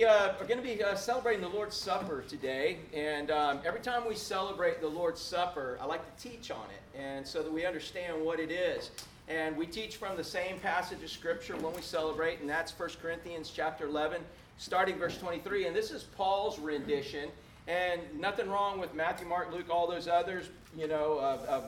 We uh, are going to be uh, celebrating the Lord's Supper today, and um, every time we celebrate the Lord's Supper, I like to teach on it, and so that we understand what it is. And we teach from the same passage of Scripture when we celebrate, and that's 1 Corinthians chapter 11, starting verse 23. And this is Paul's rendition, and nothing wrong with Matthew, Mark, Luke, all those others. You know, uh,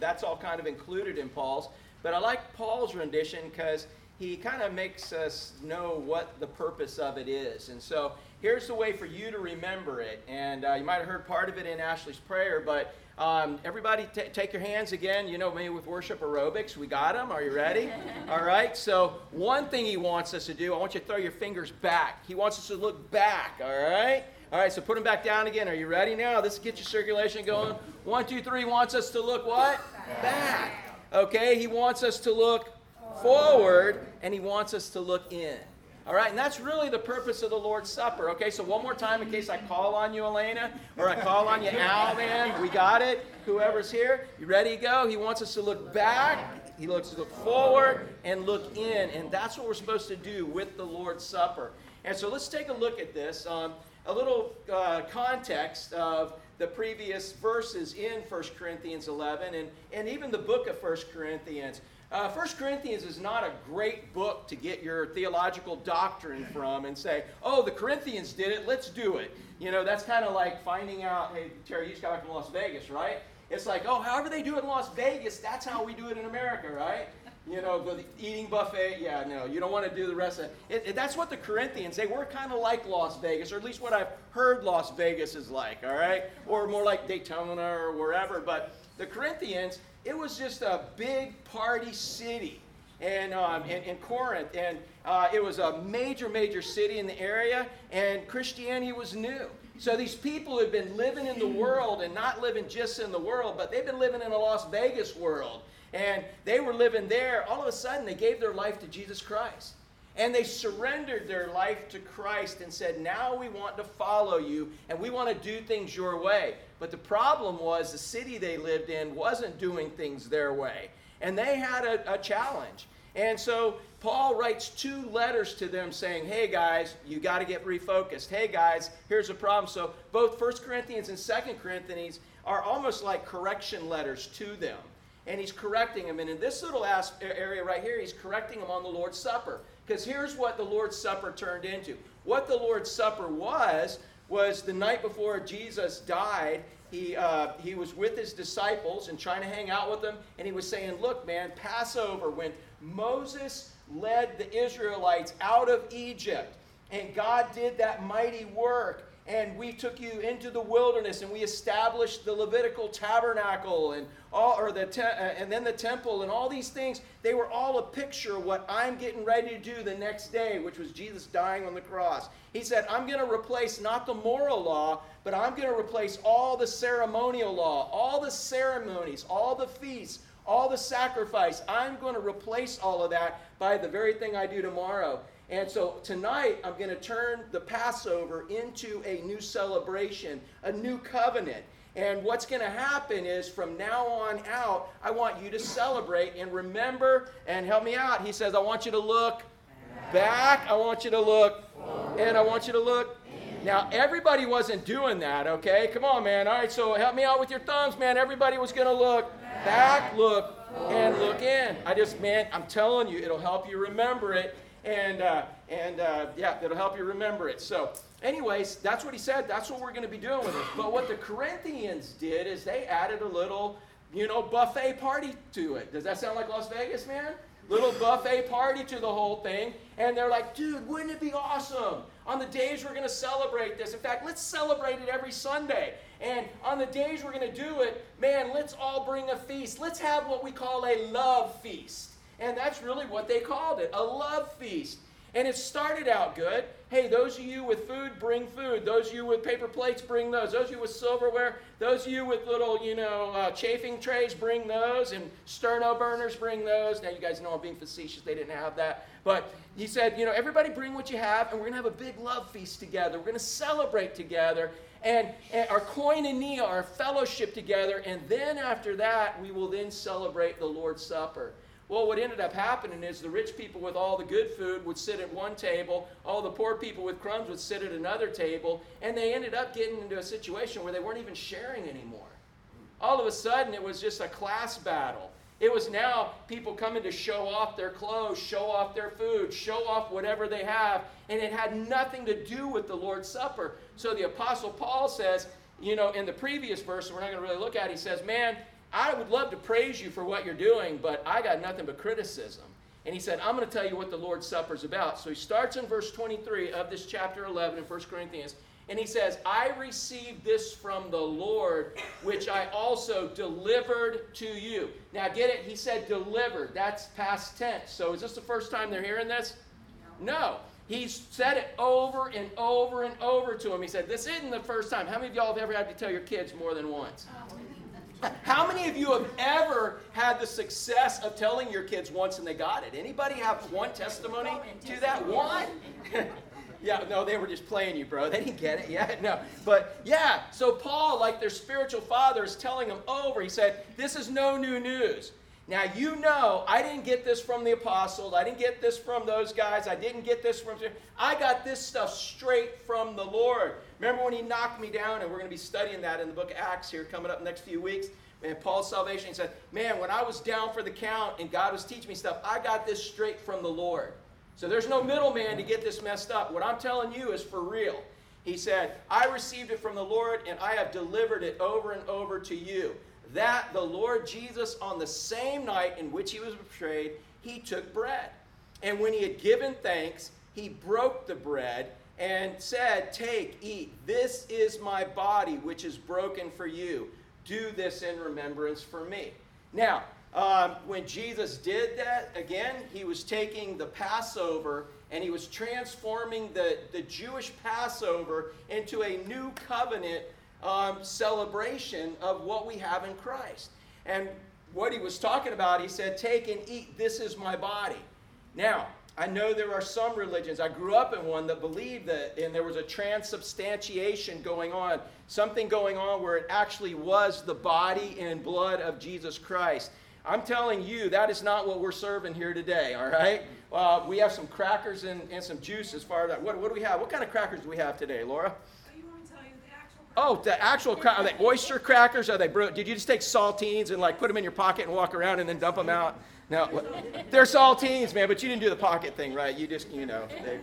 that's all kind of included in Paul's. But I like Paul's rendition because he kind of makes us know what the purpose of it is. And so here's the way for you to remember it. And uh, you might have heard part of it in Ashley's prayer, but um, everybody t- take your hands again. You know me with worship aerobics. We got them. Are you ready? All right. So one thing he wants us to do, I want you to throw your fingers back. He wants us to look back. All right. All right. So put them back down again. Are you ready now? This gets your circulation going. One, two, three. Wants us to look what? Back. Okay. He wants us to look forward and he wants us to look in. All right, and that's really the purpose of the Lord's Supper. Okay, so one more time in case I call on you, Elena, or I call on you, Al, man. We got it. Whoever's here, you ready to go? He wants us to look back, he looks to look forward, and look in. And that's what we're supposed to do with the Lord's Supper. And so let's take a look at this. Um, a little uh, context of the previous verses in 1 Corinthians 11 and, and even the book of 1 Corinthians. Uh, 1 Corinthians is not a great book to get your theological doctrine from and say, oh, the Corinthians did it, let's do it. You know, that's kind of like finding out, hey, Terry, you just got back from Las Vegas, right? It's like, oh, however they do it in Las Vegas, that's how we do it in America, right? You know, the eating buffet. Yeah, no, you don't want to do the rest of it. it that's what the Corinthians, they were kind of like Las Vegas, or at least what I've heard Las Vegas is like, all right? Or more like Daytona or wherever. But the Corinthians, it was just a big party city and um, in, in, Corinth, and uh, it was a major, major city in the area, and Christianity was new. So these people had been living in the world and not living just in the world, but they've been living in a Las Vegas world, and they were living there. All of a sudden, they gave their life to Jesus Christ. And they surrendered their life to Christ and said, Now we want to follow you and we want to do things your way. But the problem was the city they lived in wasn't doing things their way. And they had a, a challenge. And so Paul writes two letters to them saying, Hey guys, you got to get refocused. Hey guys, here's a problem. So both 1 Corinthians and 2 Corinthians are almost like correction letters to them. And he's correcting him. And in this little area right here, he's correcting him on the Lord's Supper. Because here's what the Lord's Supper turned into. What the Lord's Supper was, was the night before Jesus died, he, uh, he was with his disciples and trying to hang out with them, and he was saying, Look, man, Passover, when Moses led the Israelites out of Egypt, and God did that mighty work, and we took you into the wilderness and we established the Levitical tabernacle and all or the te- uh, and then the temple and all these things they were all a picture of what I'm getting ready to do the next day which was Jesus dying on the cross. He said I'm going to replace not the moral law but I'm going to replace all the ceremonial law, all the ceremonies, all the feasts, all the sacrifice. I'm going to replace all of that by the very thing I do tomorrow. And so tonight, I'm going to turn the Passover into a new celebration, a new covenant. And what's going to happen is from now on out, I want you to celebrate and remember and help me out. He says, I want you to look back, I want you to look, and I want you to look. Now, everybody wasn't doing that, okay? Come on, man. All right, so help me out with your thumbs, man. Everybody was going to look back, look, and look in. I just, man, I'm telling you, it'll help you remember it and uh, and uh, yeah, it'll help you remember it. So, anyways, that's what he said. That's what we're going to be doing with it. But what the Corinthians did is they added a little, you know, buffet party to it. Does that sound like Las Vegas, man? Little buffet party to the whole thing, and they're like, dude, wouldn't it be awesome on the days we're going to celebrate this? In fact, let's celebrate it every Sunday. And on the days we're going to do it, man, let's all bring a feast. Let's have what we call a love feast. And that's really what they called it a love feast. And it started out good. Hey, those of you with food, bring food. Those of you with paper plates, bring those. Those of you with silverware, those of you with little, you know, uh, chafing trays, bring those. And sterno burners, bring those. Now, you guys know I'm being facetious. They didn't have that. But he said, you know, everybody bring what you have, and we're going to have a big love feast together. We're going to celebrate together. And, our coin and our koinonia, our fellowship together. And then after that, we will then celebrate the Lord's Supper. Well, what ended up happening is the rich people with all the good food would sit at one table, all the poor people with crumbs would sit at another table, and they ended up getting into a situation where they weren't even sharing anymore. All of a sudden, it was just a class battle. It was now people coming to show off their clothes, show off their food, show off whatever they have, and it had nothing to do with the Lord's Supper. So the Apostle Paul says, you know, in the previous verse, we're not going to really look at, it, he says, Man, I would love to praise you for what you're doing, but I got nothing but criticism. And he said, I'm going to tell you what the Lord's Supper is about. So he starts in verse 23 of this chapter 11 in 1 Corinthians. And he says, I received this from the Lord, which I also delivered to you. Now get it? He said delivered. That's past tense. So is this the first time they're hearing this? No. He's said it over and over and over to him. He said, This isn't the first time. How many of y'all have ever had to tell your kids more than once? How many of you have ever had the success of telling your kids once and they got it? Anybody have one testimony to that? One? yeah, no, they were just playing you, bro. They didn't get it yet. No. But yeah, so Paul, like their spiritual father, is telling them over. He said, This is no new news. Now, you know, I didn't get this from the apostles. I didn't get this from those guys. I didn't get this from. I got this stuff straight from the Lord. Remember when he knocked me down, and we're going to be studying that in the book of Acts here coming up next few weeks. And Paul's salvation, he said, Man, when I was down for the count and God was teaching me stuff, I got this straight from the Lord. So there's no middleman to get this messed up. What I'm telling you is for real. He said, I received it from the Lord, and I have delivered it over and over to you that the Lord Jesus, on the same night in which he was betrayed, he took bread. And when he had given thanks, he broke the bread and said, Take, eat. This is my body, which is broken for you. Do this in remembrance for me. Now, um, when Jesus did that, again, he was taking the Passover and he was transforming the, the Jewish Passover into a new covenant um, celebration of what we have in Christ. And what he was talking about, he said, Take and eat, this is my body. Now, I know there are some religions. I grew up in one that believed that, and there was a transubstantiation going on, something going on where it actually was the body and blood of Jesus Christ. I'm telling you, that is not what we're serving here today, all right? Uh, we have some crackers and, and some juice as far as that. What, what do we have? What kind of crackers do we have today, Laura? Oh, the actual cra- are they oyster crackers? Are they bro- did you just take saltines and like put them in your pocket and walk around and then dump them out? No, they're saltines, man. But you didn't do the pocket thing, right? You just, you know, they,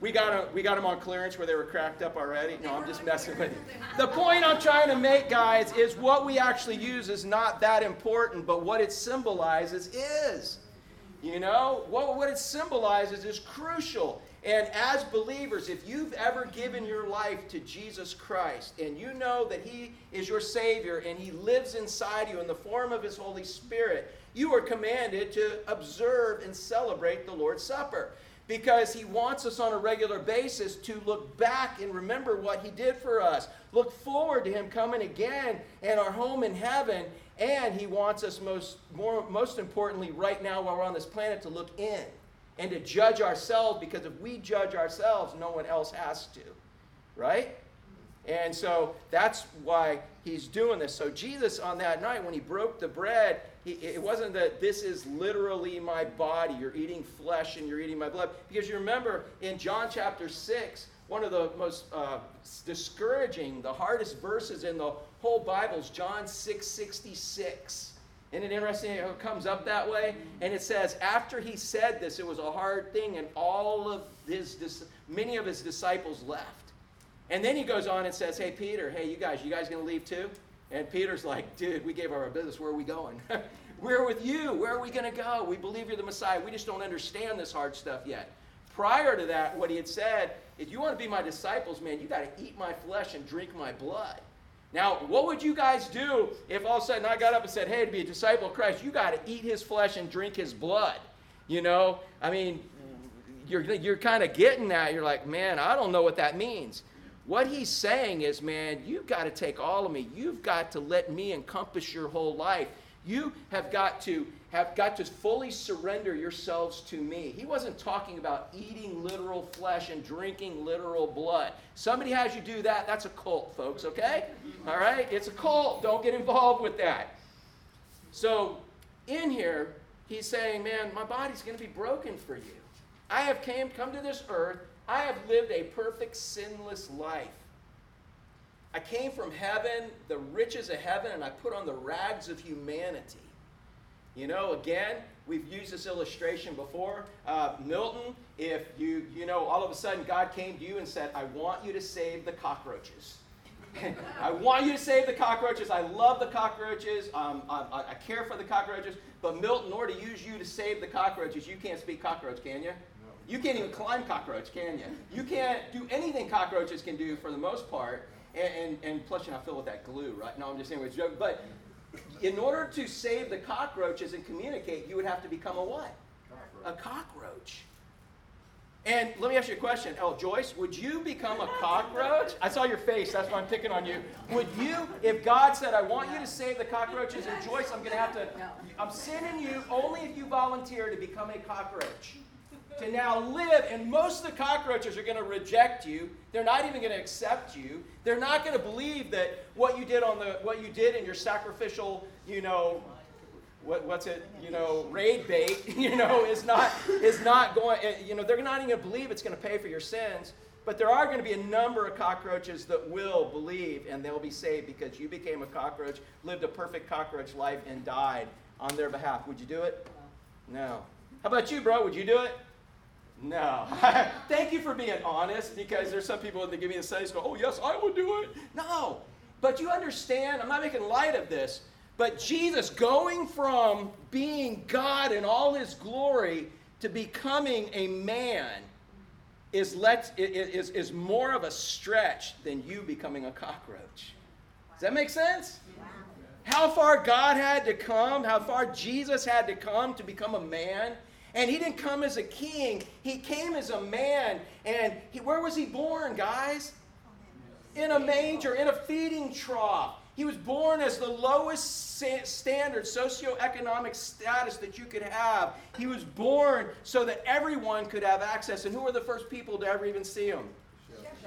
we got them, we got them on clearance where they were cracked up already. No, I'm just messing with you. The point I'm trying to make, guys, is what we actually use is not that important, but what it symbolizes is. You know, what, what it symbolizes is crucial. And as believers, if you've ever given your life to Jesus Christ and you know that He is your Savior and He lives inside you in the form of His Holy Spirit, you are commanded to observe and celebrate the Lord's Supper because He wants us on a regular basis to look back and remember what He did for us, look forward to Him coming again and our home in heaven. And He wants us most, more, most importantly, right now while we're on this planet, to look in and to judge ourselves because if we judge ourselves, no one else has to. Right? And so that's why he's doing this. So Jesus on that night when he broke the bread, it wasn't that this is literally my body. You're eating flesh and you're eating my blood. Because you remember in John chapter 6, one of the most uh, discouraging, the hardest verses in the whole Bible is John 6 66. Isn't it interesting how it comes up that way? And it says, after he said this, it was a hard thing, and all of his, many of his disciples left. And then he goes on and says, hey, Peter, hey, you guys, you guys to leave too? And Peter's like, dude, we gave up our business. Where are we going? We're with you. Where are we going to go? We believe you're the Messiah. We just don't understand this hard stuff yet. Prior to that, what he had said, if you want to be my disciples, man, you got to eat my flesh and drink my blood. Now, what would you guys do if all of a sudden I got up and said, hey, to be a disciple of Christ, you got to eat his flesh and drink his blood? You know, I mean, you're, you're kind of getting that. You're like, man, I don't know what that means. What he's saying is, man, you've got to take all of me. You've got to let me encompass your whole life. You have got to have got to fully surrender yourselves to me. He wasn't talking about eating literal flesh and drinking literal blood. Somebody has you do that, that's a cult, folks, okay? All right? It's a cult. Don't get involved with that. So, in here, he's saying, man, my body's going to be broken for you. I have came, come to this earth. I have lived a perfect, sinless life. I came from heaven, the riches of heaven, and I put on the rags of humanity. You know, again, we've used this illustration before. Uh, Milton, if you, you know, all of a sudden God came to you and said, I want you to save the cockroaches. I want you to save the cockroaches. I love the cockroaches. Um, I, I, care for the cockroaches. But Milton, in order to use you to save the cockroaches, you can't speak cockroach, can you? No. You can't even climb cockroach, can you? You can't do anything cockroaches can do for the most part. And, and, and plus, you're not filled with that glue, right? No, I'm just saying it's joke. But in order to save the cockroaches and communicate, you would have to become a what? Cockroach. A cockroach. And let me ask you a question. Oh, Joyce, would you become a cockroach? I saw your face. That's why I'm picking on you. Would you, if God said, I want you to save the cockroaches, and Joyce, I'm going to have to, I'm sending you only if you volunteer to become a cockroach. To now live, and most of the cockroaches are going to reject you. They're not even going to accept you. They're not going to believe that what you did on the what you did in your sacrificial, you know, what, what's it, you know, raid bait, you know, is not, is not going, eh, you know, they're not even going to believe it's going to pay for your sins. But there are going to be a number of cockroaches that will believe and they'll be saved because you became a cockroach, lived a perfect cockroach life, and died on their behalf. Would you do it? No. How about you, bro? Would you do it? No. Thank you for being honest because there's some people that give me the say, go, oh, yes, I would do it. No. But you understand, I'm not making light of this. But Jesus, going from being God in all his glory to becoming a man, is, let, is, is more of a stretch than you becoming a cockroach. Does that make sense? How far God had to come, how far Jesus had to come to become a man. And he didn't come as a king, he came as a man. And he, where was he born, guys? In a manger, in a feeding trough. He was born as the lowest standard socioeconomic status that you could have. He was born so that everyone could have access. And who were the first people to ever even see him?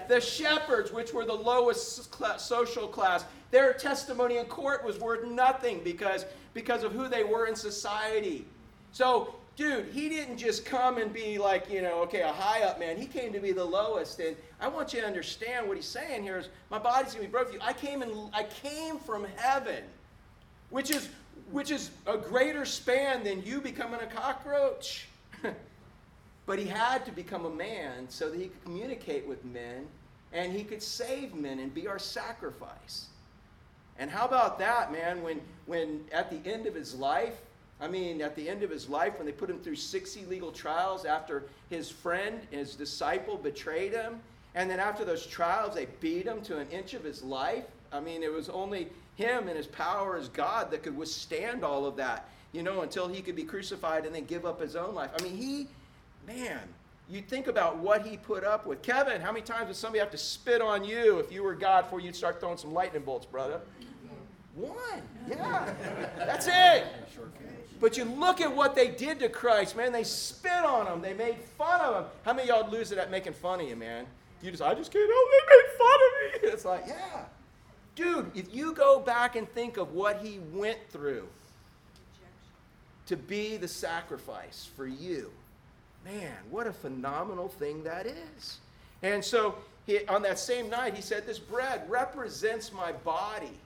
The shepherds, which were the lowest class, social class. Their testimony in court was worth nothing because, because of who they were in society. So dude, he didn't just come and be like, you know, okay, a high up man. He came to be the lowest. And I want you to understand what he's saying here is my body's gonna be broken. I came and I came from heaven, which is which is a greater span than you becoming a cockroach. but he had to become a man so that he could communicate with men and he could save men and be our sacrifice. And how about that, man, when when at the end of his life, I mean, at the end of his life, when they put him through 60 legal trials after his friend, his disciple, betrayed him, and then after those trials, they beat him to an inch of his life. I mean, it was only him and his power as God that could withstand all of that, you know, until he could be crucified and then give up his own life. I mean, he, man, you think about what he put up with. Kevin, how many times would somebody have to spit on you if you were God before you'd start throwing some lightning bolts, brother? One. Yeah. That's it. But you look at what they did to Christ, man. They spit on him. They made fun of him. How many y'all lose it at making fun of you, man? You just, I just can't help. They made fun of me. It's like, yeah, dude. If you go back and think of what he went through to be the sacrifice for you, man, what a phenomenal thing that is. And so he, on that same night, he said, "This bread represents my body."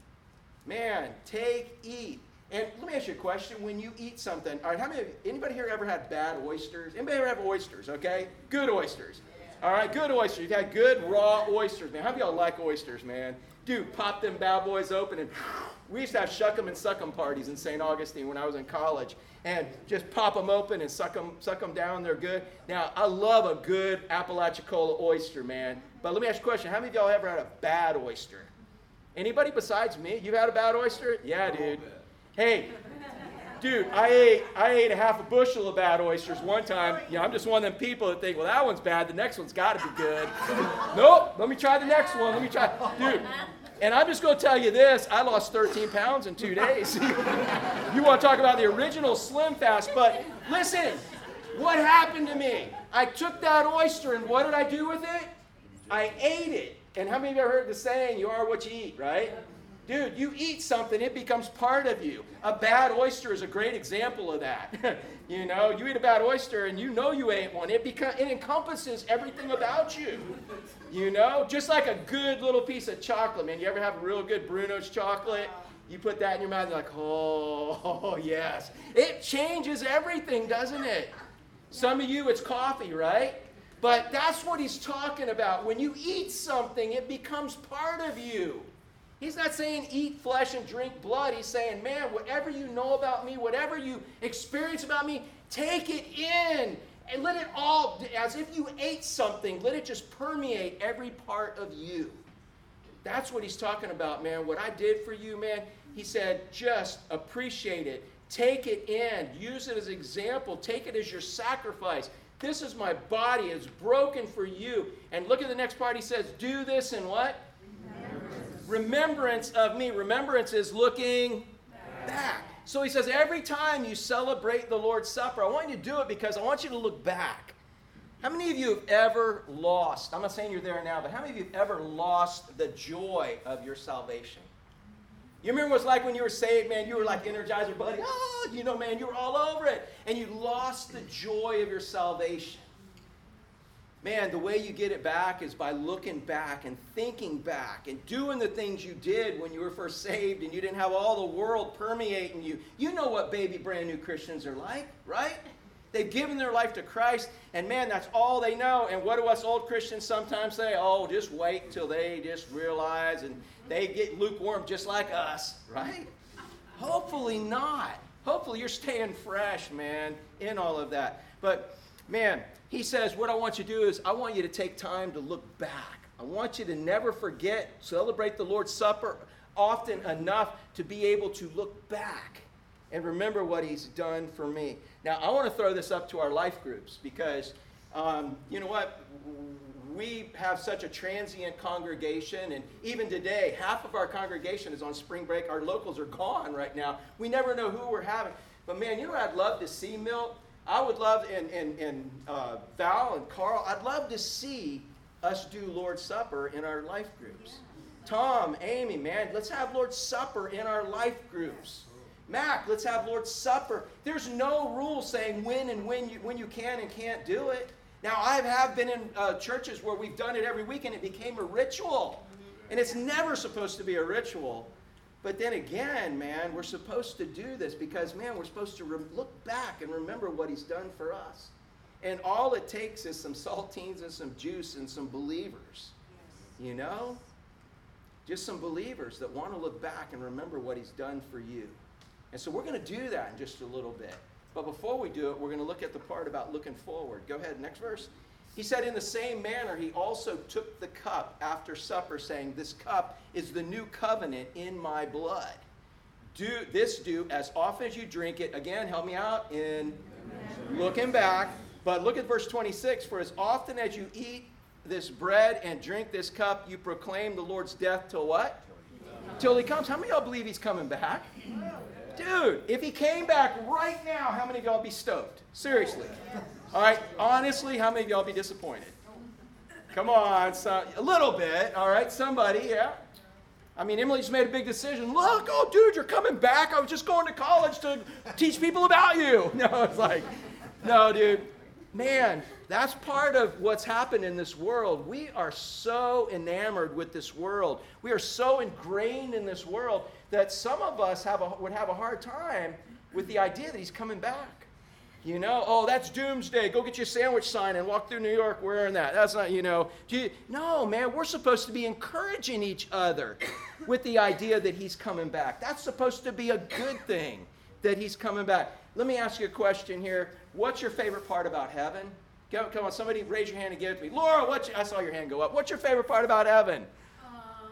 Man, take, eat. And let me ask you a question. When you eat something, all right, how many, anybody here ever had bad oysters? Anybody ever have oysters, okay? Good oysters. All right, good oysters. You've had good raw oysters, man. How many y'all like oysters, man? Dude, pop them bad boys open and we used to have shuck 'em and suck 'em parties in St. Augustine when I was in college. And just pop them open and suck them, suck them down. They're good. Now, I love a good Apalachicola oyster, man. But let me ask you a question. How many of y'all ever had a bad oyster? Anybody besides me? You've had a bad oyster? Yeah, dude. Hey, dude, I ate I ate a half a bushel of bad oysters one time. You know, I'm just one of them people that think, well, that one's bad. The next one's got to be good. nope. Let me try the next one. Let me try, dude. And I'm just going to tell you this: I lost 13 pounds in two days. you want to talk about the original Slim Fast? But listen, what happened to me? I took that oyster and what did I do with it? I ate it. And how many of you ever heard the saying, "You are what you eat," right? Dude, you eat something, it becomes part of you. A bad oyster is a great example of that. you know, you eat a bad oyster and you know you ate one. It, becomes, it encompasses everything about you. You know, just like a good little piece of chocolate, man. You ever have a real good Bruno's chocolate? You put that in your mouth and you're like, oh, oh, yes. It changes everything, doesn't it? Some of you, it's coffee, right? But that's what he's talking about. When you eat something, it becomes part of you. He's not saying eat flesh and drink blood. He's saying, man, whatever you know about me, whatever you experience about me, take it in and let it all, as if you ate something, let it just permeate every part of you. That's what he's talking about, man. What I did for you, man, he said, just appreciate it. Take it in. Use it as example. Take it as your sacrifice. This is my body. It's broken for you. And look at the next part. He says, do this in what? Remembrance of me. Remembrance is looking back. So he says, every time you celebrate the Lord's Supper, I want you to do it because I want you to look back. How many of you have ever lost? I'm not saying you're there now, but how many of you have ever lost the joy of your salvation? You remember what it's like when you were saved, man? You were like Energizer Bunny. Oh, you know, man, you were all over it. And you lost the joy of your salvation. Man, the way you get it back is by looking back and thinking back and doing the things you did when you were first saved and you didn't have all the world permeating you. You know what baby brand new Christians are like, right? They've given their life to Christ, and man, that's all they know. And what do us old Christians sometimes say? Oh, just wait till they just realize and they get lukewarm just like us, right? Hopefully not. Hopefully you're staying fresh, man, in all of that. But man, he says, What I want you to do is, I want you to take time to look back. I want you to never forget, celebrate the Lord's Supper often enough to be able to look back and remember what He's done for me. Now, I want to throw this up to our life groups because, um, you know what? We have such a transient congregation, and even today, half of our congregation is on spring break. Our locals are gone right now. We never know who we're having. But man, you know what I'd love to see, Milt? I would love, and, and, and uh, Val and Carl, I'd love to see us do Lord's Supper in our life groups. Tom, Amy, man, let's have Lord's Supper in our life groups. Mac, let's have Lord's Supper. There's no rule saying when and when you, when you can and can't do it. Now, I have been in uh, churches where we've done it every week and it became a ritual. And it's never supposed to be a ritual. But then again, man, we're supposed to do this because, man, we're supposed to re- look back and remember what he's done for us. And all it takes is some saltines and some juice and some believers. You know? Just some believers that want to look back and remember what he's done for you. And so we're going to do that in just a little bit. But before we do it, we're going to look at the part about looking forward. Go ahead, next verse. He said, In the same manner, he also took the cup after supper, saying, This cup is the new covenant in my blood. Do this do as often as you drink it. Again, help me out in looking back. But look at verse 26 For as often as you eat this bread and drink this cup, you proclaim the Lord's death till what? Till he comes. How many y'all believe he's coming back? Dude, if he came back right now, how many of y'all be stoked? Seriously. All right, honestly, how many of y'all be disappointed? Come on, so, a little bit. All right, somebody, yeah. I mean, Emily just made a big decision. Look, oh, dude, you're coming back. I was just going to college to teach people about you. No, it's like, no, dude. Man, that's part of what's happened in this world. We are so enamored with this world. We are so ingrained in this world that some of us have a, would have a hard time with the idea that he's coming back. You know, oh, that's doomsday. Go get your sandwich sign and walk through New York wearing that. That's not, you know. You, no, man, we're supposed to be encouraging each other with the idea that he's coming back. That's supposed to be a good thing that he's coming back. Let me ask you a question here. What's your favorite part about heaven? Come on, somebody raise your hand and give it to me. Laura, what's I saw your hand go up. What's your favorite part about heaven? Um,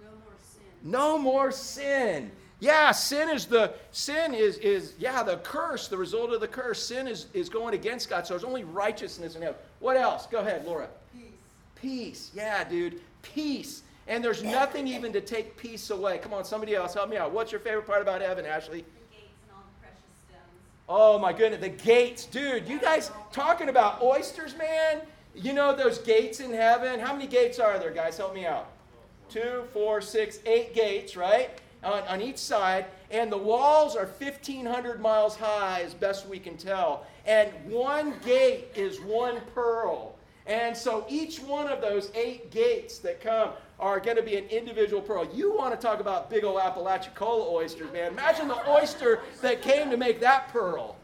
no more sin. No more sin. Yeah, sin is the sin is is yeah the curse, the result of the curse. Sin is is going against God. So there's only righteousness in heaven. What else? Go ahead, Laura. Peace. Peace. Yeah, dude. Peace. And there's nothing even to take peace away. Come on, somebody else, help me out. What's your favorite part about heaven, Ashley? The gates and all the precious stones. Oh my goodness, the gates, dude. You guys talking about oysters, man? You know those gates in heaven? How many gates are there, guys? Help me out. Two, four, six, eight gates, right? On, on each side. And the walls are 1,500 miles high, as best we can tell. And one gate is one pearl. And so each one of those eight gates that come are going to be an individual pearl. You want to talk about big old Apalachicola oysters, man. Imagine the oyster that came to make that pearl.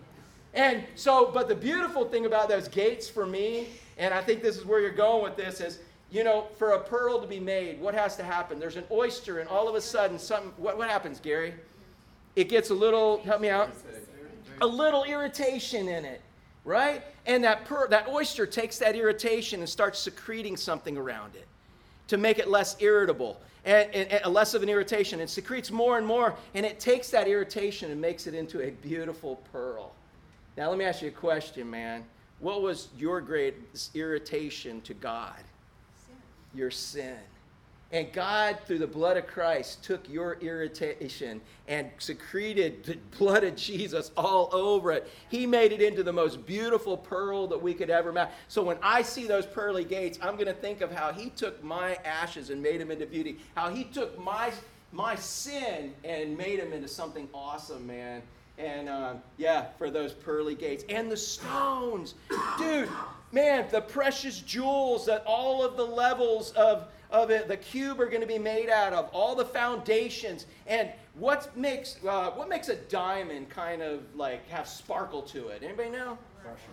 And so, but the beautiful thing about those gates for me, and I think this is where you're going with this, is you know, for a pearl to be made, what has to happen? There's an oyster, and all of a sudden, something. What, what happens, Gary? It gets a little. Help me out. A little irritation in it, right? And that pearl, that oyster takes that irritation and starts secreting something around it to make it less irritable and, and, and less of an irritation. It secretes more and more, and it takes that irritation and makes it into a beautiful pearl. Now, let me ask you a question, man. What was your greatest irritation to God? Your sin. And God, through the blood of Christ, took your irritation and secreted the blood of Jesus all over it. He made it into the most beautiful pearl that we could ever imagine. So when I see those pearly gates, I'm going to think of how He took my ashes and made them into beauty. How He took my, my sin and made them into something awesome, man. And um, yeah, for those pearly gates. And the stones. Dude, man, the precious jewels that all of the levels of, of it, the cube are going to be made out of, all the foundations. And what makes, uh, what makes a diamond kind of like have sparkle to it? Anybody know?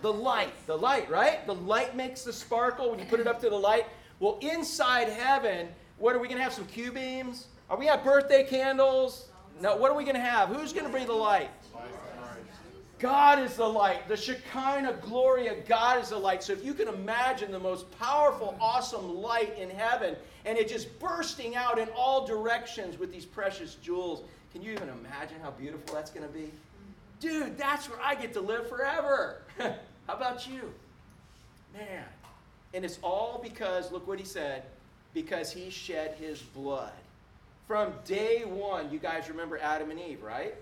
The light. The light, right? The light makes the sparkle when you put it up to the light. Well, inside heaven, what are we going to have? Some Q beams? Are we going to have birthday candles? No, what are we going to have? Who's going to bring the light? God is the light. The Shekinah glory of God is the light. So if you can imagine the most powerful, awesome light in heaven and it just bursting out in all directions with these precious jewels, can you even imagine how beautiful that's going to be? Dude, that's where I get to live forever. how about you? Man. And it's all because, look what he said, because he shed his blood. From day one, you guys remember Adam and Eve, right?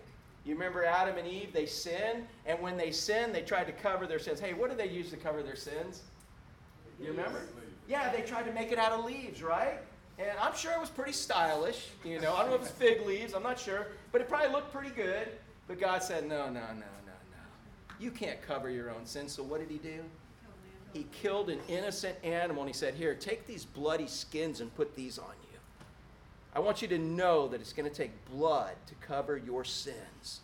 You remember Adam and Eve, they sinned, and when they sinned, they tried to cover their sins. Hey, what did they use to cover their sins? You remember? Yeah, they tried to make it out of leaves, right? And I'm sure it was pretty stylish. You know, I don't know if it's fig leaves, I'm not sure, but it probably looked pretty good. But God said, no, no, no, no, no. You can't cover your own sins. So what did he do? He killed an innocent animal and he said, Here, take these bloody skins and put these on. I want you to know that it's going to take blood to cover your sins.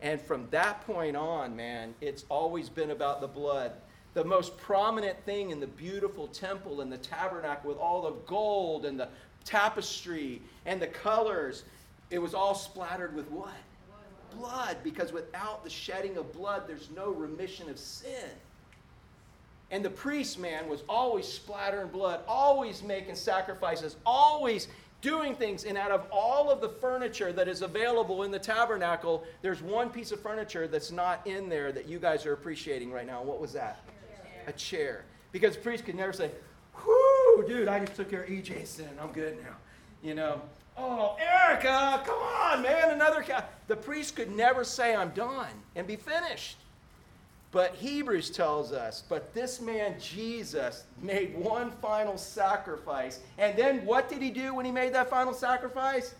And from that point on, man, it's always been about the blood. The most prominent thing in the beautiful temple and the tabernacle with all the gold and the tapestry and the colors, it was all splattered with what? Blood, because without the shedding of blood, there's no remission of sin. And the priest, man, was always splattering blood, always making sacrifices, always doing things. And out of all of the furniture that is available in the tabernacle, there's one piece of furniture that's not in there that you guys are appreciating right now. What was that? Chair. A chair. Because the priest could never say, Whoo, dude, I just took care of EJ's sin. I'm good now. You know, oh, Erica, come on, man, another cow. The priest could never say, I'm done and be finished. But Hebrews tells us, but this man Jesus made one final sacrifice. And then what did he do when he made that final sacrifice?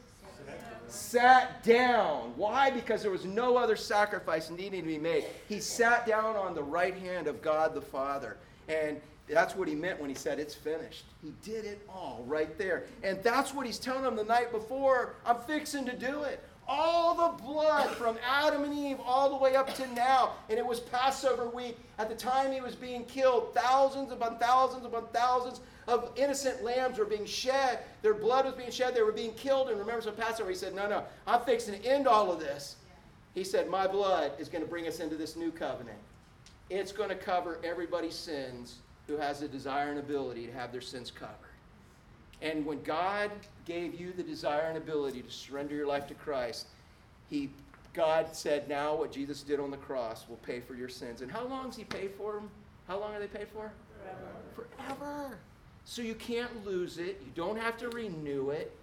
Sat down. Why? Because there was no other sacrifice needing to be made. He sat down on the right hand of God the Father. And that's what he meant when he said, It's finished. He did it all right there. And that's what he's telling them the night before. I'm fixing to do it all the blood from Adam and Eve all the way up to now. And it was Passover week. At the time he was being killed, thousands upon thousands upon thousands of innocent lambs were being shed. Their blood was being shed. They were being killed. And remember, so Passover, he said, No, no, I'm fixing to end all of this. He said, My blood is going to bring us into this new covenant. It's going to cover everybody's sins who has the desire and ability to have their sins covered. And when God gave you the desire and ability to surrender your life to Christ, He God said, now what Jesus did on the cross will pay for your sins. And how long does He pay for them? How long are they paid for? Forever. Forever. So you can't lose it. You don't have to renew it.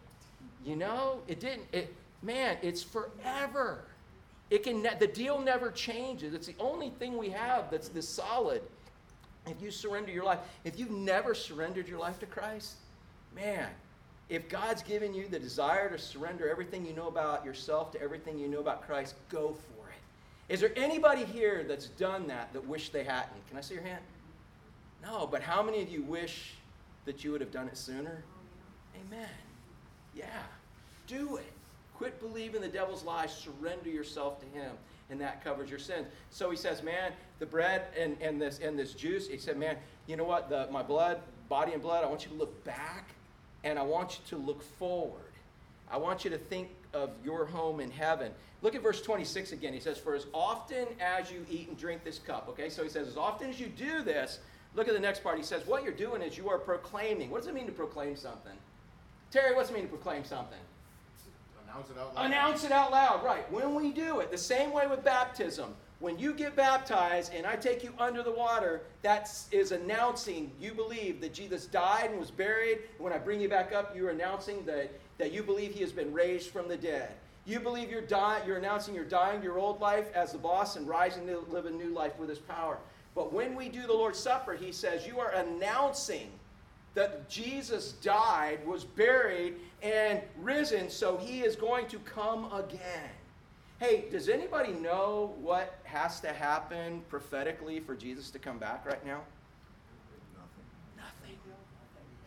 You know, it didn't. It, man, it's forever. It can. Ne- the deal never changes. It's the only thing we have that's this solid. If you surrender your life, if you've never surrendered your life to Christ, man, if God's given you the desire to surrender everything you know about yourself to everything you know about Christ, go for it. Is there anybody here that's done that that wish they hadn't? Can I see your hand? No, but how many of you wish that you would have done it sooner? Amen. Yeah. Do it. Quit believing the devil's lies. Surrender yourself to him, and that covers your sins. So he says, man, the bread and, and this and this juice. He said, man, you know what? The, my blood, body and blood. I want you to look back, and I want you to look forward. I want you to think of your home in heaven. Look at verse 26 again. He says, For as often as you eat and drink this cup, okay? So he says, As often as you do this, look at the next part. He says, What you're doing is you are proclaiming. What does it mean to proclaim something? Terry, what's it mean to proclaim something? Announce it out loud. Announce it out loud, right. When we do it, the same way with baptism. When you get baptized and I take you under the water, that is announcing you believe that Jesus died and was buried. And when I bring you back up, you're announcing that, that you believe he has been raised from the dead. You believe you're dying, you're announcing you're dying your old life as the boss and rising to live a new life with his power. But when we do the Lord's Supper, he says, you are announcing that Jesus died, was buried, and risen, so he is going to come again. Hey, does anybody know what has to happen prophetically for Jesus to come back right now? Nothing. Nothing.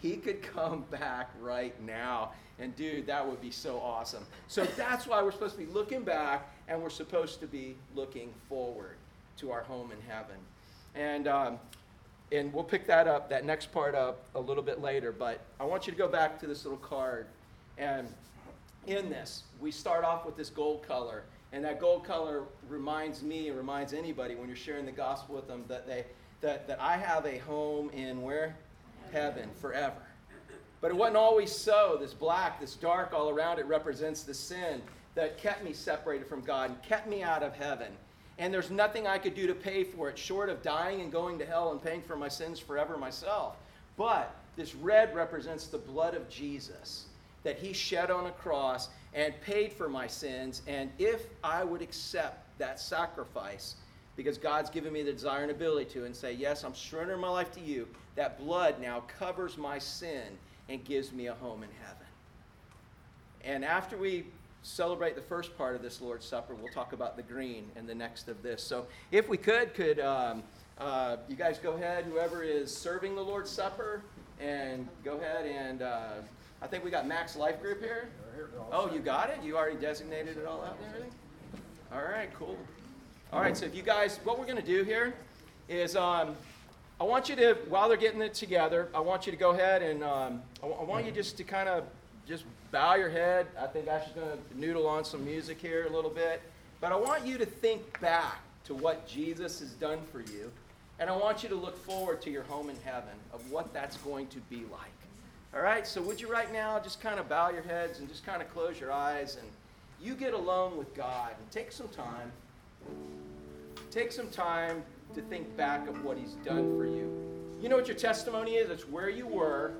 He could come back right now. And dude, that would be so awesome. So that's why we're supposed to be looking back and we're supposed to be looking forward to our home in heaven. And um, and we'll pick that up, that next part up a little bit later. But I want you to go back to this little card. And in this, we start off with this gold color. And that gold color reminds me and reminds anybody when you're sharing the gospel with them that, they, that, that I have a home in where? Heaven forever. But it wasn't always so. This black, this dark all around it represents the sin that kept me separated from God and kept me out of heaven and there's nothing I could do to pay for it short of dying and going to hell and paying for my sins forever myself. But this red represents the blood of Jesus that he shed on a cross and paid for my sins. And if I would accept that sacrifice, because God's given me the desire and ability to, and say, Yes, I'm surrendering my life to you, that blood now covers my sin and gives me a home in heaven. And after we celebrate the first part of this Lord's Supper. We'll talk about the green in the next of this. So, if we could, could um, uh, you guys go ahead, whoever is serving the Lord's Supper, and go ahead and uh, I think we got Max Life Group here. Oh, you got it? You already designated it all out and everything? All right, cool. All right, so if you guys, what we're going to do here is um, I want you to, while they're getting it together, I want you to go ahead and um, I, I want you just to kind of just bow your head. I think Ashley's going to noodle on some music here a little bit. But I want you to think back to what Jesus has done for you. And I want you to look forward to your home in heaven of what that's going to be like. All right? So, would you right now just kind of bow your heads and just kind of close your eyes and you get alone with God and take some time. Take some time to think back of what He's done for you. You know what your testimony is? It's where you were,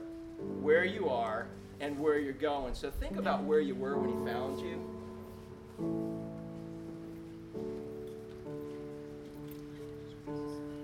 where you are, and where you're going. So think about where you were when he found you. keep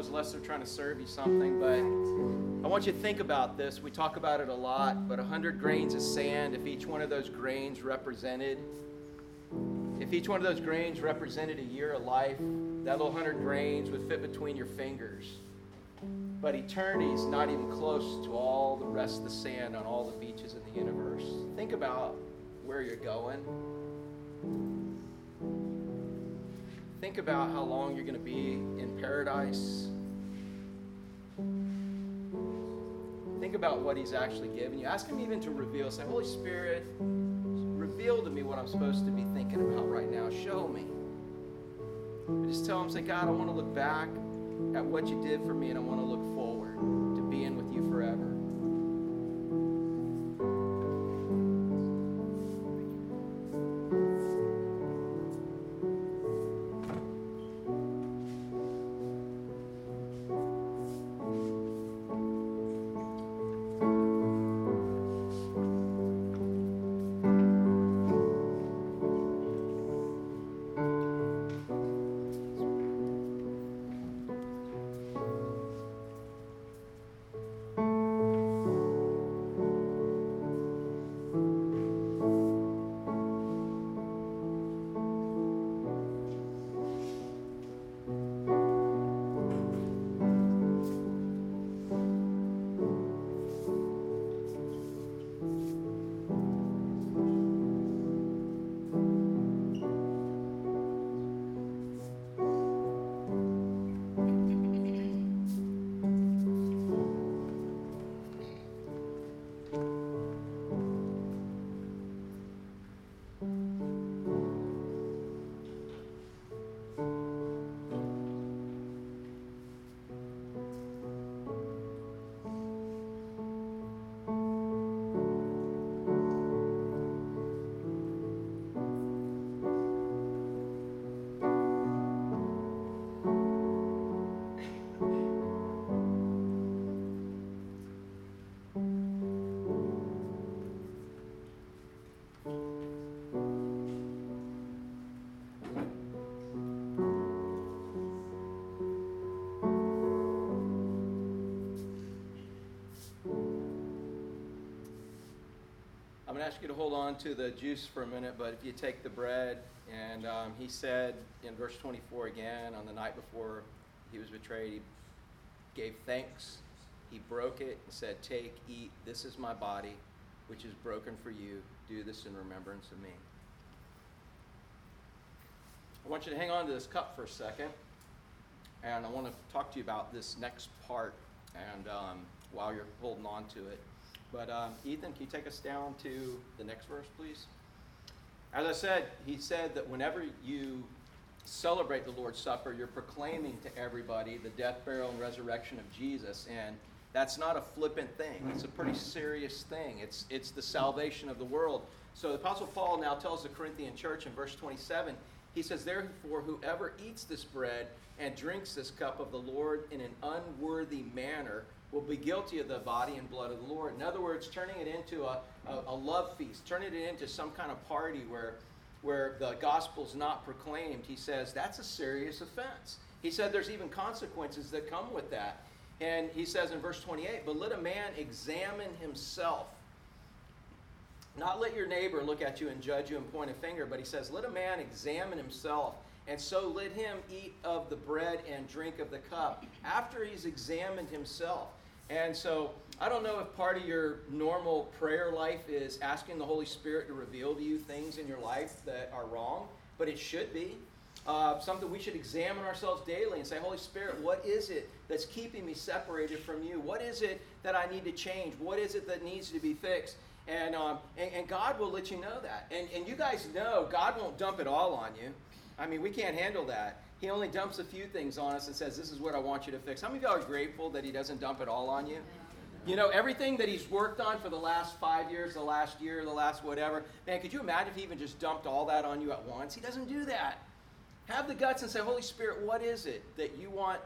closed unless they're trying to serve you something. But I want you to think about this. We talk about it a lot, but 100 grains of sand, if each one of those grains represented, if each one of those grains represented a year of life, that little 100 grains would fit between your fingers. but eternity is not even close to all the rest of the sand on all the beaches in the universe. Think about where you're going. Think about how long you're going to be in paradise. Think about what He's actually given you. Ask Him even to reveal. Say, Holy Spirit, reveal to me what I'm supposed to be thinking about right now. Show me. just tell Him, say, God, I want to look back at what you did for me, and I want to look forward to being with you forever. Going to ask you to hold on to the juice for a minute, but if you take the bread, and um, he said in verse 24 again, on the night before he was betrayed, he gave thanks, he broke it, and said, Take, eat, this is my body, which is broken for you. Do this in remembrance of me. I want you to hang on to this cup for a second, and I want to talk to you about this next part, and um, while you're holding on to it. But um, Ethan, can you take us down to the next verse, please? As I said, he said that whenever you celebrate the Lord's Supper, you're proclaiming to everybody the death, burial, and resurrection of Jesus. And that's not a flippant thing. It's a pretty serious thing. It's, it's the salvation of the world. So the Apostle Paul now tells the Corinthian church in verse 27, he says, Therefore, whoever eats this bread and drinks this cup of the Lord in an unworthy manner will be guilty of the body and blood of the Lord. In other words, turning it into a, a, a love feast, turning it into some kind of party where, where the gospel's not proclaimed, he says that's a serious offense. He said there's even consequences that come with that. And he says in verse 28, but let a man examine himself. Not let your neighbor look at you and judge you and point a finger, but he says, let a man examine himself. And so let him eat of the bread and drink of the cup after he's examined himself. And so I don't know if part of your normal prayer life is asking the Holy Spirit to reveal to you things in your life that are wrong, but it should be. Uh, something we should examine ourselves daily and say, Holy Spirit, what is it that's keeping me separated from you? What is it that I need to change? What is it that needs to be fixed? And, um, and, and, God will let you know that. And, and you guys know God won't dump it all on you. I mean, we can't handle that. He only dumps a few things on us and says, This is what I want you to fix. How many of y'all are grateful that He doesn't dump it all on you? You know, everything that He's worked on for the last five years, the last year, the last whatever. Man, could you imagine if He even just dumped all that on you at once? He doesn't do that. Have the guts and say, Holy Spirit, what is it that you want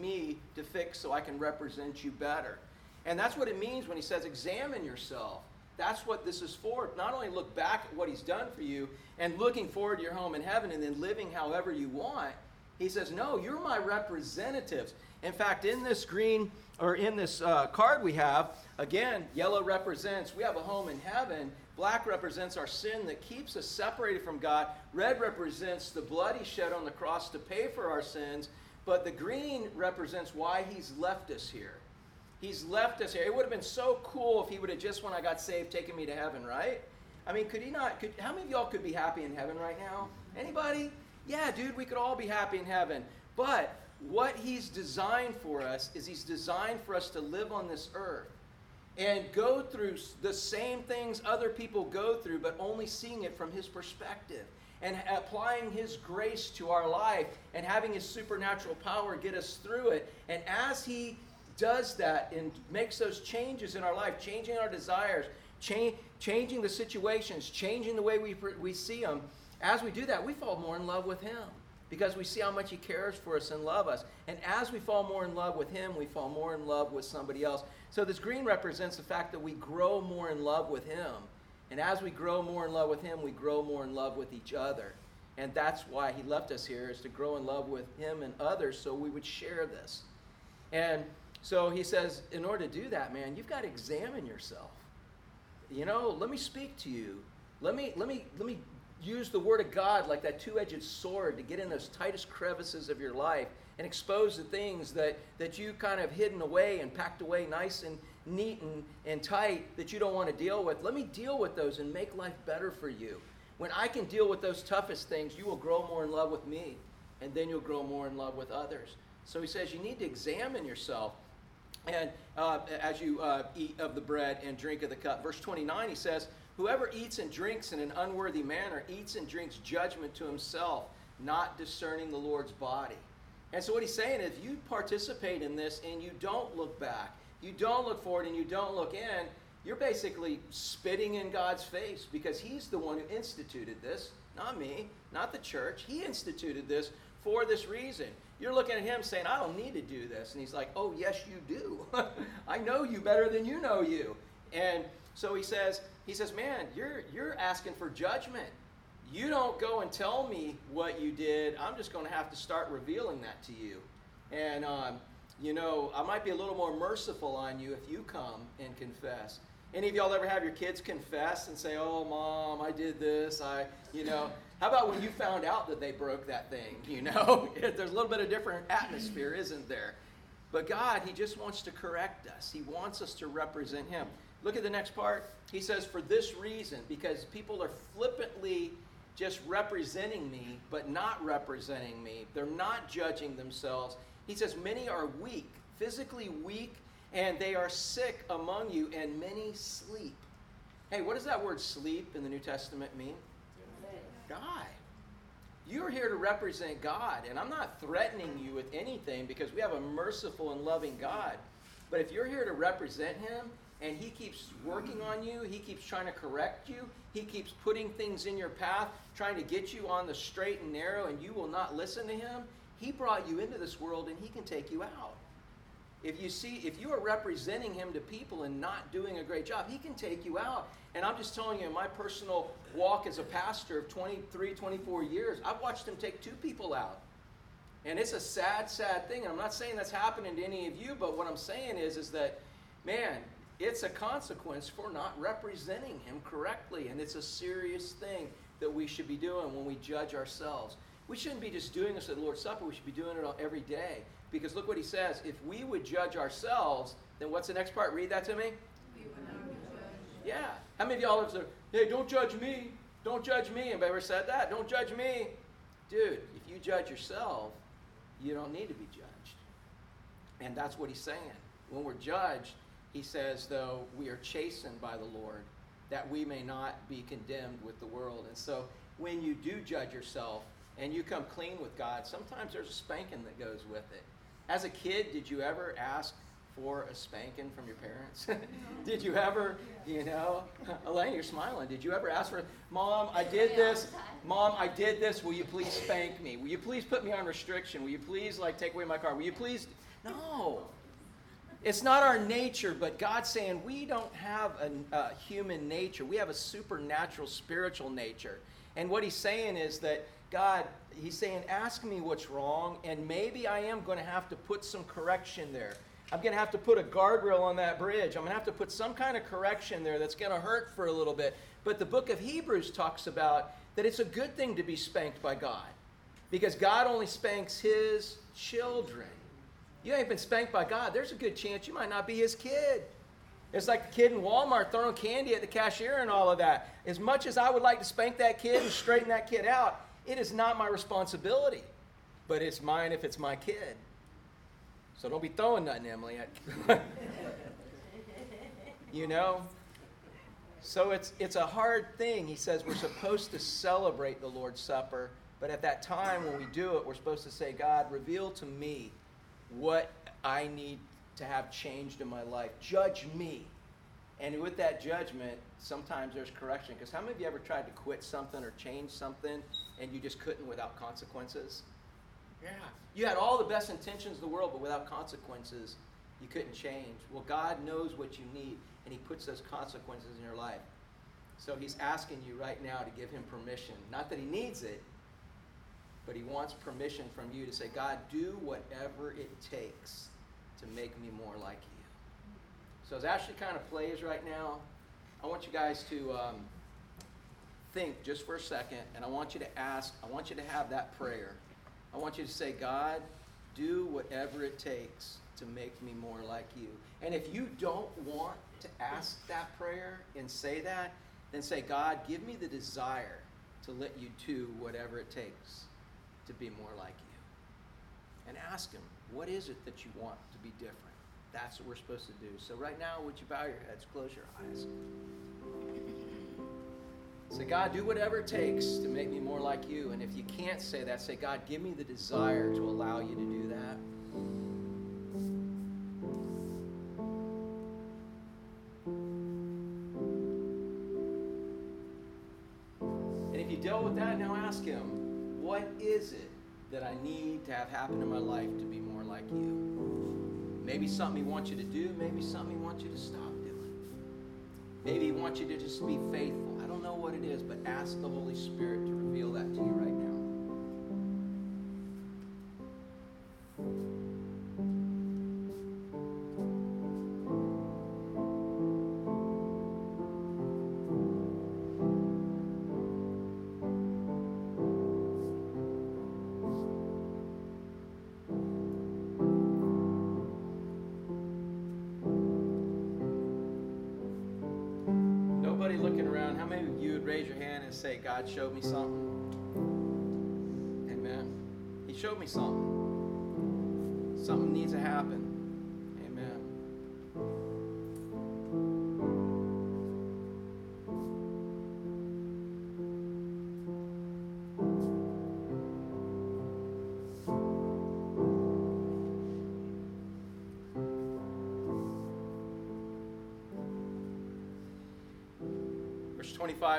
me to fix so I can represent you better? And that's what it means when He says, Examine yourself. That's what this is for. Not only look back at what He's done for you and looking forward to your home in heaven and then living however you want he says, No, you're my representatives. In fact, in this green or in this uh, card we have, again, yellow represents we have a home in heaven. Black represents our sin that keeps us separated from God. Red represents the blood he shed on the cross to pay for our sins. But the green represents why he's left us here. He's left us here. It would have been so cool if he would have just, when I got saved, taken me to heaven, right? I mean, could he not? Could, how many of y'all could be happy in heaven right now? Anybody? Yeah, dude, we could all be happy in heaven. But what he's designed for us is he's designed for us to live on this earth and go through the same things other people go through, but only seeing it from his perspective and applying his grace to our life and having his supernatural power get us through it. And as he does that and makes those changes in our life, changing our desires, cha- changing the situations, changing the way we, we see them, as we do that, we fall more in love with Him because we see how much He cares for us and love us. And as we fall more in love with Him, we fall more in love with somebody else. So this green represents the fact that we grow more in love with Him. And as we grow more in love with Him, we grow more in love with each other. And that's why He left us here, is to grow in love with Him and others so we would share this. And so he says, in order to do that, man, you've got to examine yourself. You know, let me speak to you. Let me let me let me use the word of God like that two-edged sword to get in those tightest crevices of your life and expose the things that, that you kind of hidden away and packed away nice and neat and, and tight that you don't want to deal with. Let me deal with those and make life better for you. When I can deal with those toughest things, you will grow more in love with me, and then you'll grow more in love with others. So he says you need to examine yourself and uh, as you uh, eat of the bread and drink of the cup. Verse 29, he says, Whoever eats and drinks in an unworthy manner eats and drinks judgment to himself, not discerning the Lord's body. And so what he's saying is, if you participate in this and you don't look back, you don't look forward, and you don't look in, you're basically spitting in God's face because he's the one who instituted this, not me, not the church. He instituted this for this reason. You're looking at him saying, I don't need to do this. And he's like, Oh, yes, you do. I know you better than you know you. And so he says, he says, Man, you're you're asking for judgment. You don't go and tell me what you did. I'm just going to have to start revealing that to you. And um, you know, I might be a little more merciful on you if you come and confess. Any of y'all ever have your kids confess and say, "Oh, mom, I did this. I, you know." How about when you found out that they broke that thing? You know, there's a little bit of different atmosphere, isn't there? But God, He just wants to correct us. He wants us to represent Him. Look at the next part. He says, for this reason, because people are flippantly just representing me, but not representing me. They're not judging themselves. He says, many are weak, physically weak, and they are sick among you, and many sleep. Hey, what does that word sleep in the New Testament mean? God. You're here to represent God, and I'm not threatening you with anything because we have a merciful and loving God. But if you're here to represent Him and He keeps working on you, He keeps trying to correct you, He keeps putting things in your path, trying to get you on the straight and narrow, and you will not listen to Him, He brought you into this world and He can take you out. If you see, if you are representing him to people and not doing a great job, he can take you out. And I'm just telling you, in my personal walk as a pastor of 23, 24 years, I've watched him take two people out. And it's a sad, sad thing. And I'm not saying that's happening to any of you, but what I'm saying is, is that, man, it's a consequence for not representing him correctly. And it's a serious thing that we should be doing when we judge ourselves. We shouldn't be just doing this at the Lord's Supper. We should be doing it every day. Because look what he says. If we would judge ourselves, then what's the next part? Read that to me. Yeah. How many of y'all have said, hey, don't judge me. Don't judge me. Anybody ever said that? Don't judge me. Dude, if you judge yourself, you don't need to be judged. And that's what he's saying. When we're judged, he says, though, we are chastened by the Lord, that we may not be condemned with the world. And so when you do judge yourself and you come clean with God, sometimes there's a spanking that goes with it. As a kid, did you ever ask for a spanking from your parents? did you ever, you know, Elaine, you're smiling. Did you ever ask for, Mom, I did this. Mom, I did this. Will you please spank me? Will you please put me on restriction? Will you please, like, take away my car? Will you please? No. It's not our nature, but God's saying we don't have a, a human nature. We have a supernatural, spiritual nature. And what He's saying is that God, He's saying, ask me what's wrong, and maybe I am going to have to put some correction there. I'm going to have to put a guardrail on that bridge. I'm going to have to put some kind of correction there that's going to hurt for a little bit. But the book of Hebrews talks about that it's a good thing to be spanked by God because God only spanks his children. You ain't been spanked by God. There's a good chance you might not be his kid. It's like the kid in Walmart throwing candy at the cashier and all of that. As much as I would like to spank that kid and straighten that kid out, it is not my responsibility. But it's mine if it's my kid. So don't be throwing nothing, Emily. you know? So it's, it's a hard thing. He says we're supposed to celebrate the Lord's Supper, but at that time when we do it, we're supposed to say, God, reveal to me what I need to have changed in my life. Judge me. And with that judgment, sometimes there's correction. Because how many of you ever tried to quit something or change something and you just couldn't without consequences? Yeah. You had all the best intentions in the world, but without consequences, you couldn't change. Well, God knows what you need, and He puts those consequences in your life. So He's asking you right now to give Him permission. Not that He needs it, but He wants permission from you to say, God, do whatever it takes to make me more like you. So as Ashley kind of plays right now, I want you guys to um, think just for a second, and I want you to ask, I want you to have that prayer. I want you to say, God, do whatever it takes to make me more like you. And if you don't want to ask that prayer and say that, then say, God, give me the desire to let you do whatever it takes to be more like you. And ask Him, what is it that you want to be different? That's what we're supposed to do. So, right now, would you bow your heads, close your eyes? Say, God, do whatever it takes to make me more like you. And if you can't say that, say, God, give me the desire to allow you to do that. And if you dealt with that, now ask Him, what is it that I need to have happen in my life to be more like you? Maybe something He wants you to do, maybe something He wants you to stop doing. Maybe He wants you to just be faithful. I don't know what it is, but ask the Holy Spirit to reveal that to you right showed me something? Amen. He showed me something. Something needs to happen.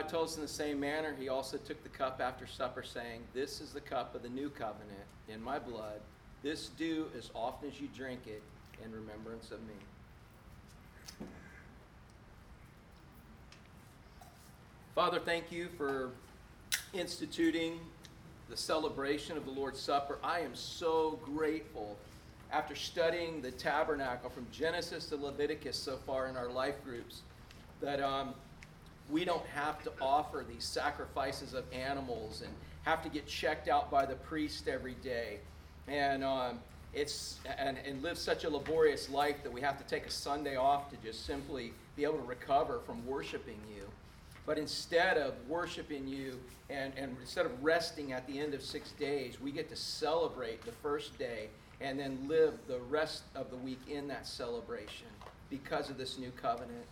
5 tells us in the same manner, he also took the cup after supper, saying, This is the cup of the new covenant in my blood. This do as often as you drink it in remembrance of me. Father, thank you for instituting the celebration of the Lord's Supper. I am so grateful after studying the tabernacle from Genesis to Leviticus so far in our life groups that. Um, we don't have to offer these sacrifices of animals and have to get checked out by the priest every day. And um, it's and, and live such a laborious life that we have to take a sunday off to just simply be able to recover from worshiping you. But instead of worshiping you and, and instead of resting at the end of six days we get to celebrate the first day and then live the rest of the week in that celebration because of this new covenant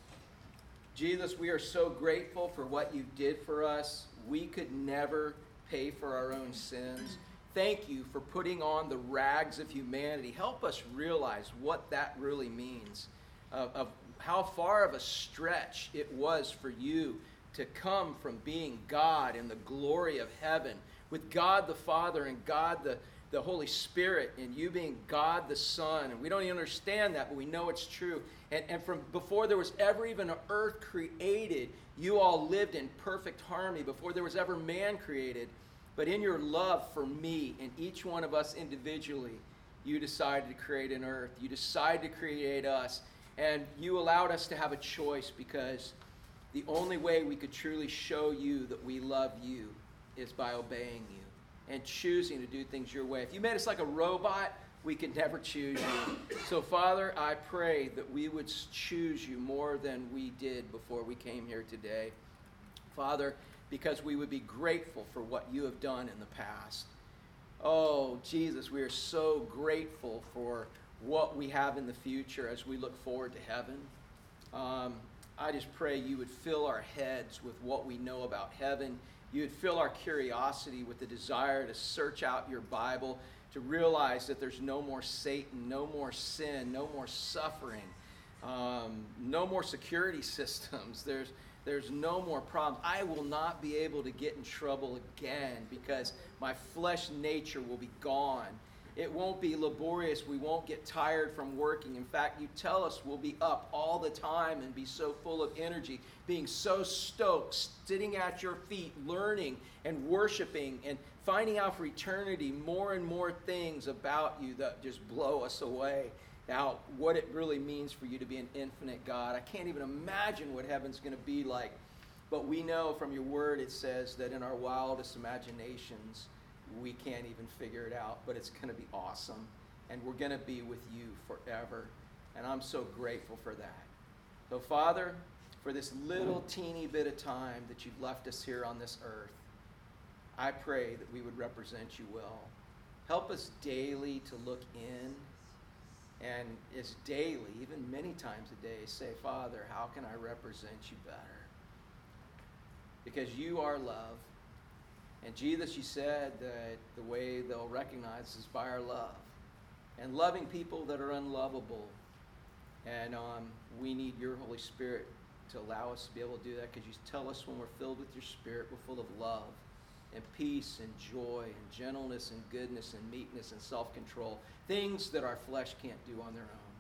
Jesus, we are so grateful for what you did for us. We could never pay for our own sins. Thank you for putting on the rags of humanity. Help us realize what that really means, of, of how far of a stretch it was for you to come from being God in the glory of heaven, with God the Father and God the, the Holy Spirit, and you being God the Son. And we don't even understand that, but we know it's true. And, and from before there was ever even an earth created, you all lived in perfect harmony before there was ever man created. But in your love for me and each one of us individually, you decided to create an earth. You decided to create us. And you allowed us to have a choice because the only way we could truly show you that we love you is by obeying you and choosing to do things your way. If you made us like a robot, we could never choose you. So, Father, I pray that we would choose you more than we did before we came here today. Father, because we would be grateful for what you have done in the past. Oh, Jesus, we are so grateful for what we have in the future as we look forward to heaven. Um, I just pray you would fill our heads with what we know about heaven. You would fill our curiosity with the desire to search out your Bible, to realize that there's no more Satan, no more sin, no more suffering, um, no more security systems. There's there's no more problems. I will not be able to get in trouble again because my flesh nature will be gone. It won't be laborious. We won't get tired from working. In fact, you tell us we'll be up all the time and be so full of energy, being so stoked, sitting at your feet, learning and worshiping and finding out for eternity more and more things about you that just blow us away Now, what it really means for you to be an infinite God. I can't even imagine what heaven's going to be like. But we know from your word it says that in our wildest imaginations, we can't even figure it out, but it's going to be awesome. And we're going to be with you forever. And I'm so grateful for that. So, Father, for this little teeny bit of time that you've left us here on this earth, I pray that we would represent you well. Help us daily to look in and it's daily, even many times a day, say, Father, how can I represent you better? Because you are love. And Jesus, you said that the way they'll recognize is by our love. And loving people that are unlovable. And um, we need your Holy Spirit to allow us to be able to do that because you tell us when we're filled with your Spirit, we're full of love and peace and joy and gentleness and goodness and meekness and self control, things that our flesh can't do on their own.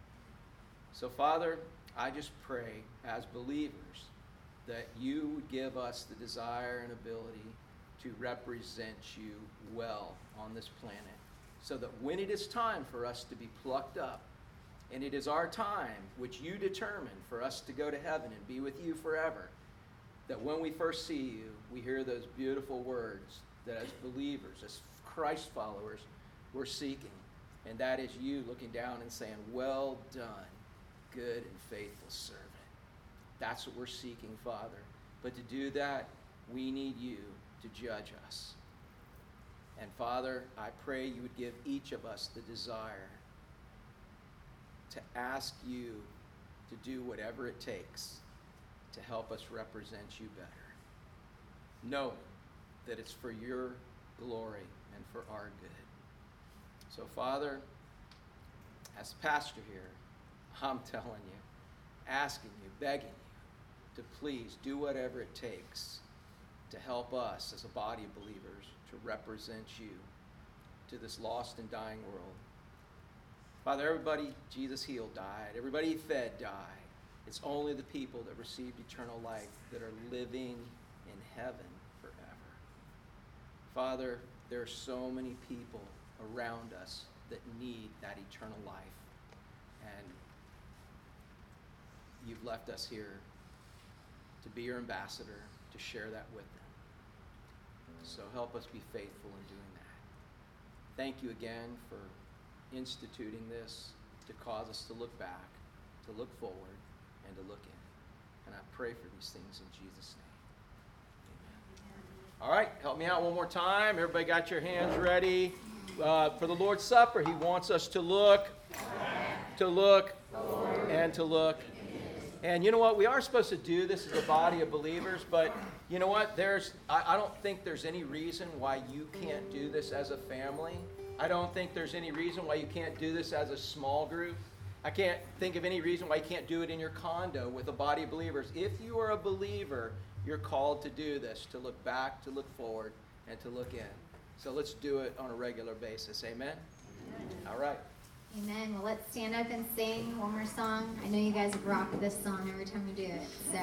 So, Father, I just pray as believers that you would give us the desire and ability to represent you well on this planet so that when it is time for us to be plucked up, and it is our time which you determine for us to go to heaven and be with you forever that when we first see you, we hear those beautiful words that as believers, as Christ followers, we're seeking. And that is you looking down and saying, Well done, good and faithful servant. That's what we're seeking, Father. But to do that, we need you to judge us. And Father, I pray you would give each of us the desire to ask you to do whatever it takes to help us represent you better. Knowing that it's for your glory and for our good. So, Father, as pastor here, I'm telling you, asking you, begging you to please do whatever it takes to help us as a body of believers to represent you to this lost and dying world. Father, everybody Jesus healed died. Everybody he fed died. It's only the people that received eternal life that are living in heaven forever. Father, there are so many people around us that need that eternal life. And you've left us here to be your ambassador, to share that with them. So help us be faithful in doing that. Thank you again for instituting this to cause us to look back, to look forward and to look in. And I pray for these things in Jesus' name. Amen. All right, help me out one more time. Everybody got your hands ready? Uh, for the Lord's Supper, He wants us to look, to look, and to look. And you know what? We are supposed to do this as a body of believers, but you know what? There's I, I, don't think there's any reason why you can't do this as a family. I don't think there's any reason why you can't do this as a small group. I can't think of any reason why you can't do it in your condo with a body of believers. If you are a believer, you're called to do this, to look back, to look forward, and to look in. So let's do it on a regular basis. Amen? Amen. All right. Amen. Well, let's stand up and sing one more song. I know you guys rock this song every time we do it. So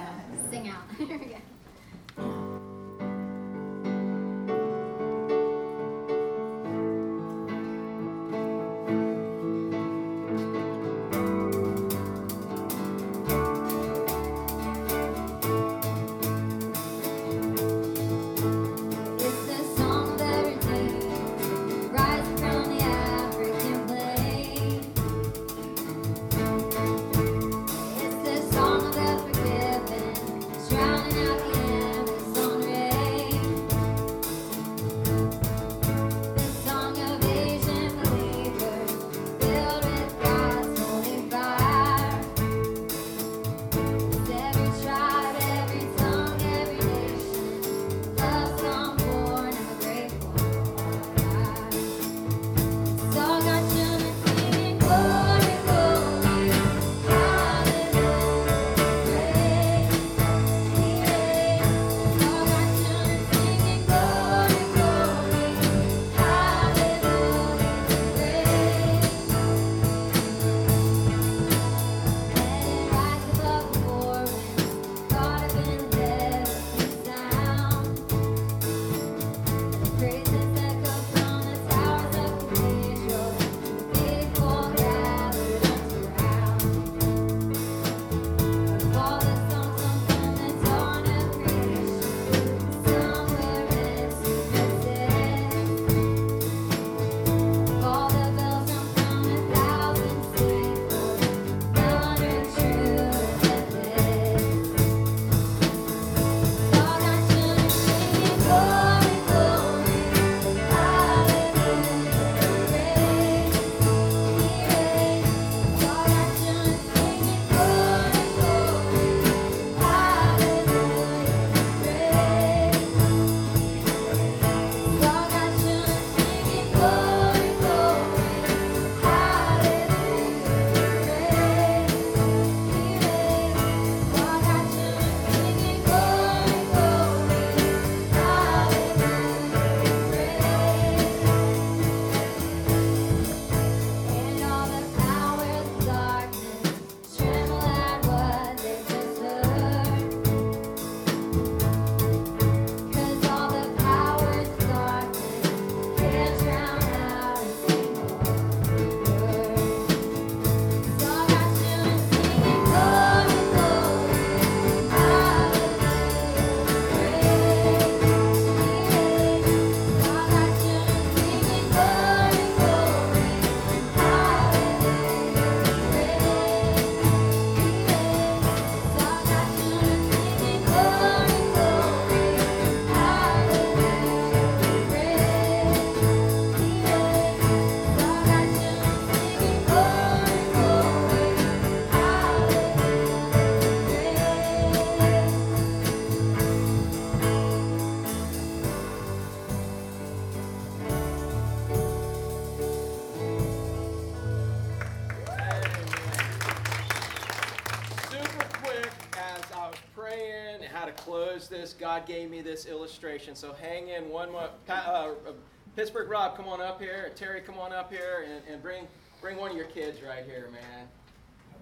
sing out. Here we go. This. God gave me this illustration. So hang in one more. Uh, uh, Pittsburgh Rob, come on up here. Terry, come on up here and, and bring, bring one of your kids right here, man.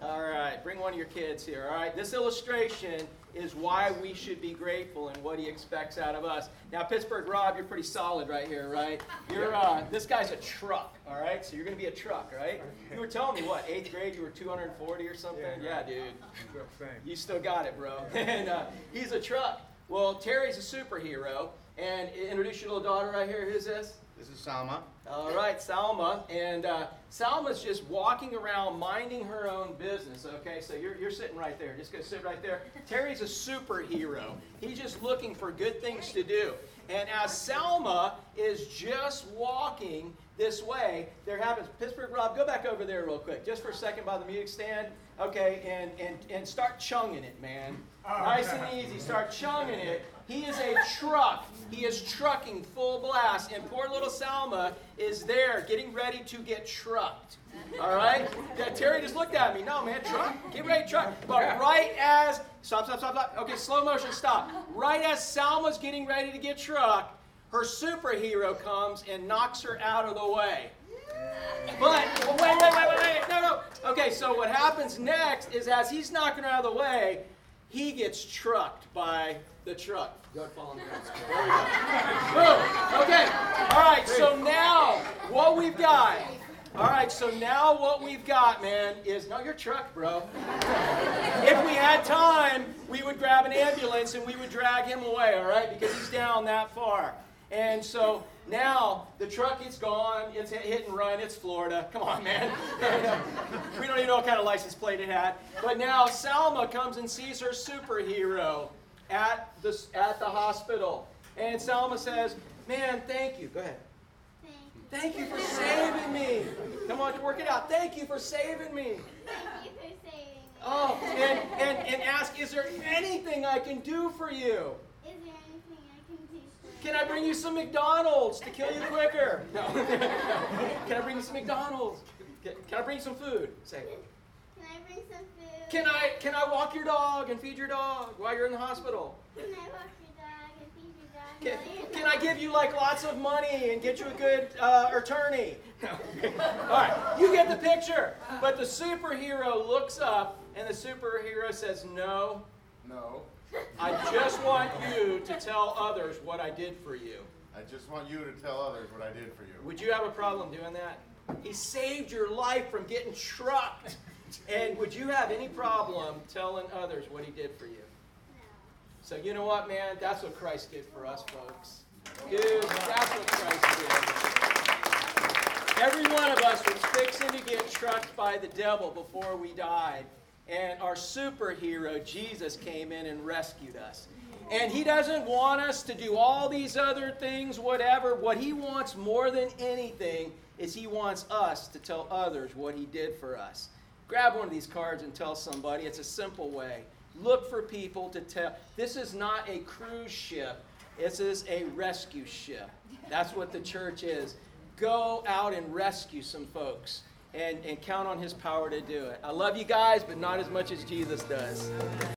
All right, bring one of your kids here. All right, this illustration is why we should be grateful and what he expects out of us. Now, Pittsburgh Rob, you're pretty solid right here, right? You're uh, this guy's a truck, all right? So you're gonna be a truck, right? You were telling me what eighth grade you were 240 or something? Yeah, dude. You still got it, bro. and uh, he's a truck. Well, Terry's a superhero. And introduce your little daughter right here. Who's this? This is Salma. All right, Salma. And uh, Salma's just walking around minding her own business. Okay, so you're, you're sitting right there. Just gonna sit right there. Terry's a superhero. He's just looking for good things to do. And as Salma is just walking this way, there happens. Pittsburgh Rob, go back over there real quick, just for a second by the music stand. Okay, and and and start chunging it, man. Nice and easy. Start chunging it. He is a truck. He is trucking full blast, and poor little Salma is there getting ready to get trucked. All right? Yeah, Terry just looked at me. No, man, truck. Get ready, truck. But right as stop, stop, stop, stop. Okay, slow motion, stop. Right as Salma's getting ready to get trucked, her superhero comes and knocks her out of the way. But well, wait, wait, wait, wait, wait. No, no. Okay, so what happens next is as he's knocking her out of the way, he gets trucked by the truck. Go ahead, follow. There we go. Boom. Okay. All right. So now what we've got. All right. So now what we've got, man, is no, your truck, bro. If we had time, we would grab an ambulance and we would drag him away. All right, because he's down that far. And so now the truck is gone. It's hit, hit and run. It's Florida. Come on, man. we don't even know what kind of license plate it had. But now Salma comes and sees her superhero at the, at the hospital. And Salma says, Man, thank you. Go ahead. Thank you for saving me. Come on, work it out. Thank you for saving me. Thank you for saving me. Oh, and, and, and ask, Is there anything I can do for you? Is there anything I can do for Can I bring you some McDonald's to kill you the quicker? No. Can I bring you some McDonald's? Can can I bring you some food? Say. Can I bring some food? Can I can I walk your dog and feed your dog while you're in the hospital? Can I walk your dog and feed your dog? Can, while you're can I give you like lots of money and get you a good uh, attorney? No. All right, you get the picture. But the superhero looks up and the superhero says, "No, No. I just want you to tell others what I did for you." I just want you to tell others what I did for you. Would you have a problem doing that? He saved your life from getting trucked. And would you have any problem telling others what he did for you? So you know what, man? That's what Christ did for us, folks. Dude, that's what Christ did. Every one of us was fixing to get trucked by the devil before we died. And our superhero, Jesus, came in and rescued us. And he doesn't want us to do all these other things, whatever. What he wants more than anything is he wants us to tell others what he did for us. Grab one of these cards and tell somebody. It's a simple way. Look for people to tell. This is not a cruise ship, this is a rescue ship. That's what the church is. Go out and rescue some folks and, and count on his power to do it. I love you guys, but not as much as Jesus does.